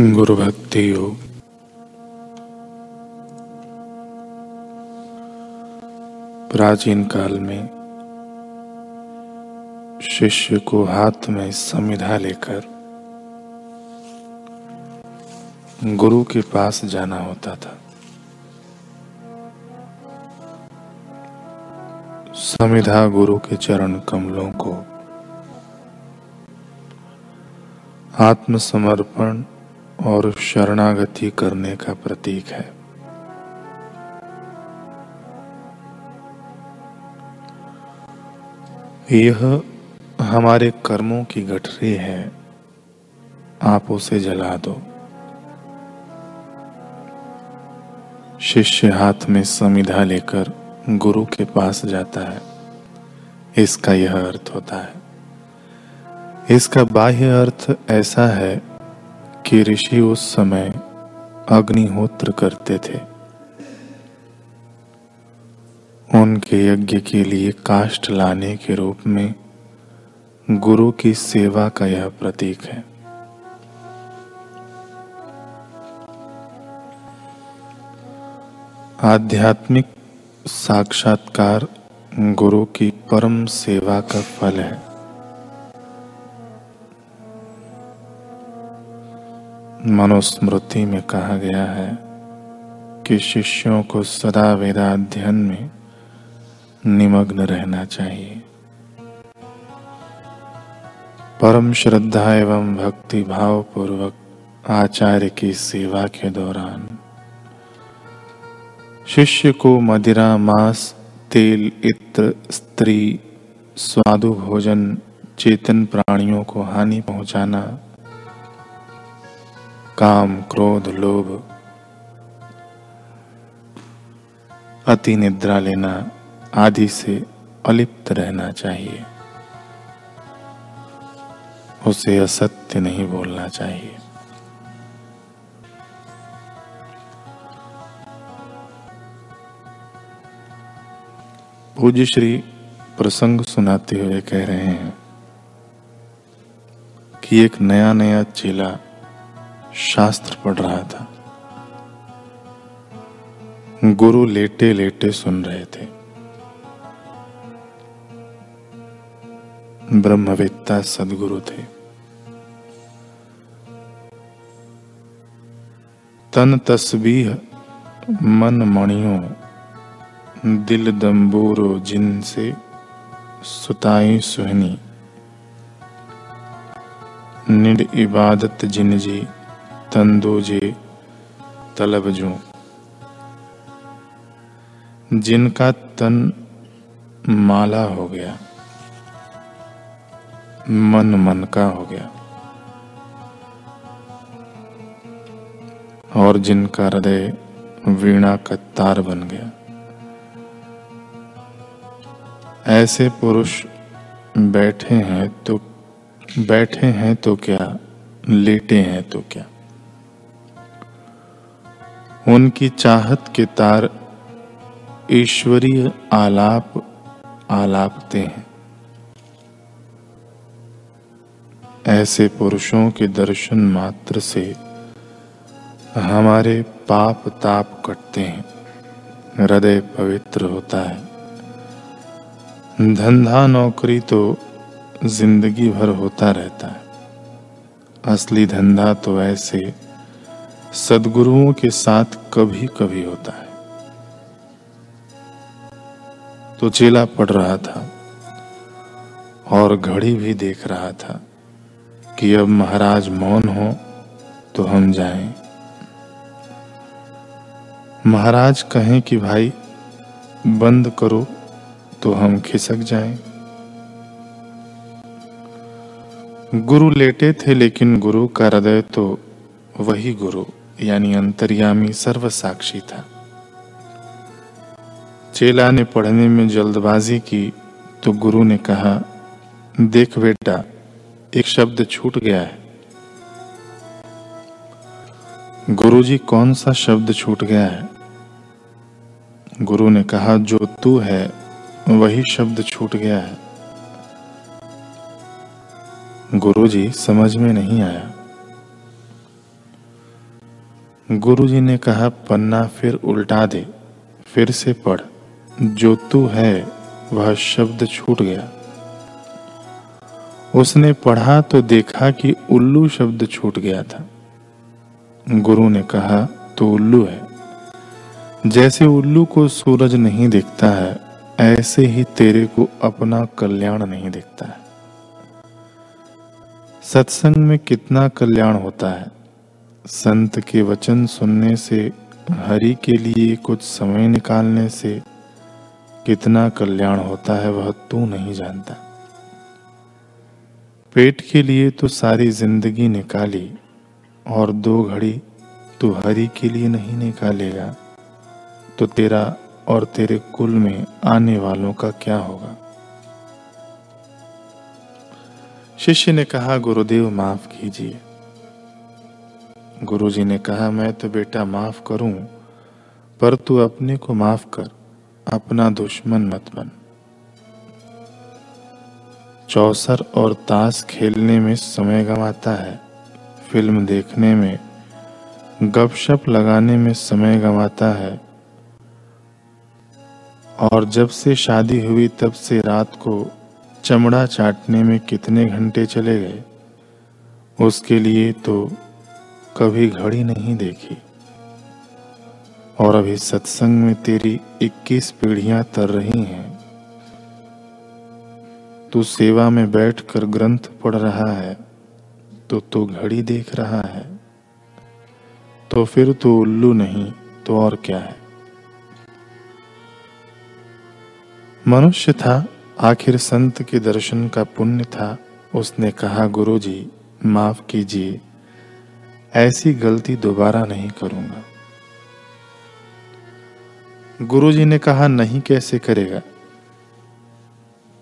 गुरु भक्ति योग प्राचीन काल में शिष्य को हाथ में समिधा लेकर गुरु के पास जाना होता था। समिधा गुरु के चरण कमलों को आत्मसमर्पण और शरणागति करने का प्रतीक है। यह हमारे कर्मों की गठरी है। आप उसे जला दो। शिष्य हाथ में समिधा लेकर गुरु के पास जाता है। इसका यह अर्थ होता है। इसका बाह्य अर्थ ऐसा है कि ऋषि उस समय अग्निहोत्र करते थे। उनके यज्ञ के लिए काष्ट लाने के रूप में गुरु की सेवा का यह प्रतीक है। आध्यात्मिक साक्षात्कार गुरु की परम सेवा का फल है। मनुस्मृति में कहा गया है कि शिष्यों को सदा वेदाध्ययन में निमग्न रहना चाहिए। परम श्रद्धा एवं भक्ति भाव पूर्वक आचार्य की सेवा के दौरान शिष्य को मदिरा, मांस, तेल, इत्र, स्त्री, स्वादु, भोजन, चेतन प्राणियों को हानि पहुंचाना काम, क्रोध, लोभ, अति निद्रा लेना आदि से अलिप्त रहना चाहिए। उसे असत्य नहीं बोलना चाहिए। पूज्य श्री प्रसंग सुनाते हुए कह रहे हैं कि एक नया नया चेला शास्त्र पढ़ रहा था। गुरु लेटे लेटे सुन रहे थे। ब्रह्मवेत्ता सदगुरु थे। तन तस्बीह मन मणियों, दिल दम्बूरो जिन से सुताई सुहनी। निड इबादत जिन जी तंदोजे, तलबजू। जिनका तन माला हो गया, मन मन का हो गया। और जिनका हृदय वीणा का तार बन गया। ऐसे पुरुष बैठे हैं तो बैठे हैं तो क्या, लेटे हैं तो क्या? उनकी चाहत के तार ईश्वरीय आलाप आलापते हैं। ऐसे पुरुषों के दर्शन मात्र से हमारे पाप ताप कटते हैं। हृदय पवित्र होता है। धंधा नौकरी तो ज़िंदगी भर होता रहता है। असली धंधा तो ऐसे सदगुरुओं के साथ कभी कभी होता है तो चेला पढ़ रहा था और घड़ी भी देख रहा था कि अब महाराज मौन हो तो हम जाएँ। महाराज कहें कि भाई, बंद करो तो हम खिसक जाएँ। गुरु लेटे थे लेकिन गुरु का हृदय तो वही गुरु यानी अंतर्यामी सर्व साक्षी था। चेला ने पढ़ने में जल्दबाजी की तो गुरु ने कहा, देख बेटा, एक शब्द छूट गया है। गुरुजी, कौन सा शब्द छूट गया है? गुरु ने कहा, जो तू है, वही शब्द छूट गया है। गुरुजी, समझ में नहीं आया। गुरुजी ने कहा, पन्ना फिर उल्टा दे, फिर से पढ़। जो तू है, वह शब्द छूट गया। उसने पढ़ा तो देखा कि उल्लू शब्द छूट गया था। गुरु ने कहा तो उल्लू है। जैसे उल्लू को सूरज नहीं दिखता है, ऐसे ही तेरे को अपना कल्याण नहीं दिखता है। सत्संग में कितना कल्याण होता है। संत के वचन सुनने से, हरि के लिए कुछ समय निकालने से, कितना कल्याण होता है वह तू नहीं जानता। पेट के लिए तो सारी ज़िंदगी निकाली, और दो घड़ी तू हरि के लिए नहीं निकालेगा। तो तेरा और तेरे कुल में आने वालों का क्या होगा? शिष्य ने कहा, गुरुदेव, माफ़ कीजिए। गुरुजी ने कहा, मैं तो बेटा माफ़ करूँ, पर तू अपने को माफ़ कर, अपना दुश्मन मत बन। चौसर और ताश खेलने में समय गंवाता है, फ़िल्म देखने में, गपशप लगाने में समय गंवाता है। और जब से शादी हुई, तब से रात को चमड़ा चाटने में कितने घंटे चले गए। उसके लिए तो कभी घड़ी नहीं देखी। और अभी सत्संग में तेरी 21 पीढ़ियाँ तर रही हैं। तू सेवा में बैठकर ग्रंथ पढ़ रहा है तो तू घड़ी देख रहा है। तो फिर तू उल्लू नहीं तो और क्या है? मनुष्य था, आखिर संत के दर्शन का पुण्य था। उसने कहा, गुरुजी, माफ़ कीजिए। ऐसी गलती दोबारा नहीं करूँगा। गुरुजी ने कहा, नहीं कैसे करेगा?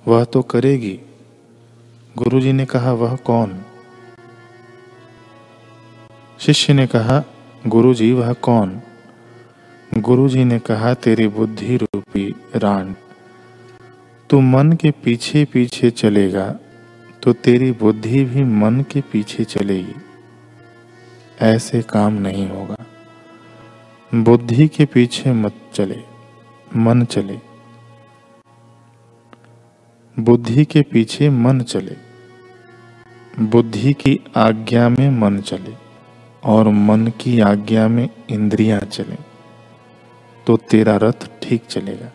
वह तो करेगी। गुरुजी ने कहा, वह कौन? शिष्य ने कहा, गुरुजी, वह कौन? गुरुजी ने कहा, तेरी बुद्धि रूपी रान, तू मन के पीछे पीछे चलेगा तो तेरी बुद्धि भी मन के पीछे चलेगी। ऐसे काम नहीं होगा। बुद्धि के पीछे मत चले, मन चले। बुद्धि के पीछे मन चले। बुद्धि की आज्ञा में मन चले और मन की आज्ञा में इंद्रियाँ चले तो तेरा रथ ठीक चलेगा।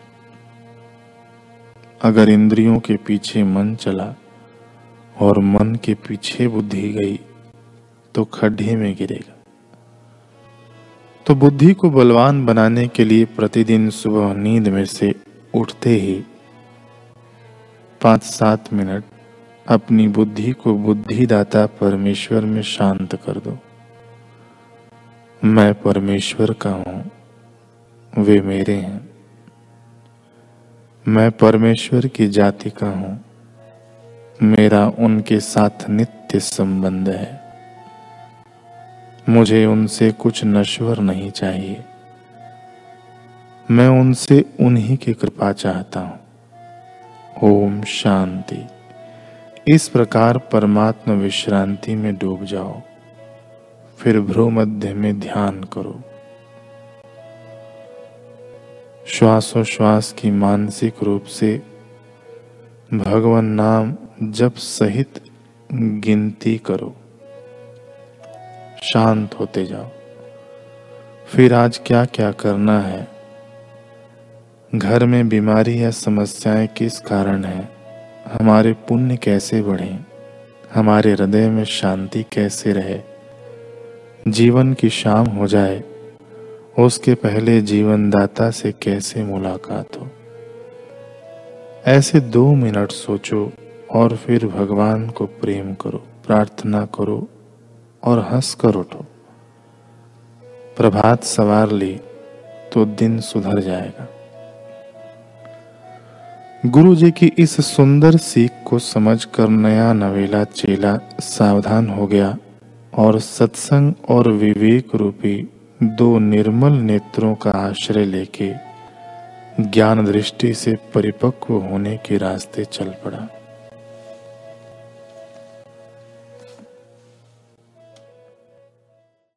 अगर इंद्रियों के पीछे मन चला और मन के पीछे बुद्धि गई तो खड्डे में गिरेगा। तो बुद्धि को बलवान बनाने के लिए प्रतिदिन सुबह नींद में से उठते ही पाँच सात मिनट अपनी बुद्धि को बुद्धिदाता परमेश्वर में शांत कर दो। मैं परमेश्वर का हूँ, वे मेरे हैं। मैं परमेश्वर की जाति का हूँ, मेरा उनके साथ नित्य संबंध है। मुझे उनसे कुछ नश्वर नहीं चाहिए। मैं उनसे उन्हीं की कृपा चाहता हूँ। ओम शांति। इस प्रकार परमात्मा विश्रांति में डूब जाओ। फिर भ्रू मध्य में ध्यान करो। श्वासोश्वास की मानसिक रूप से भगवान नाम जब सहित गिनती करो। शांत होते जाओ। फिर आज क्या क्या करना है? घर में बीमारी या समस्याएँ किस कारण है? हमारे पुण्य कैसे बढ़े? हमारे हृदय में शांति कैसे रहे? जीवन की शाम हो जाए, उसके पहले जीवन दाता से कैसे मुलाकात हो? ऐसे दो मिनट सोचो और फिर भगवान को प्रेम करो, प्रार्थना करो और हंस कर उठो। प्रभात सवार ली तो दिन सुधर जाएगा। गुरु जी की इस सुंदर सीख को समझकर नया नवेला चेला सावधान हो गया और सत्संग और विवेक रूपी दो निर्मल नेत्रों का आश्रय लेके ज्ञान दृष्टि से परिपक्व होने के रास्ते चल पड़ा।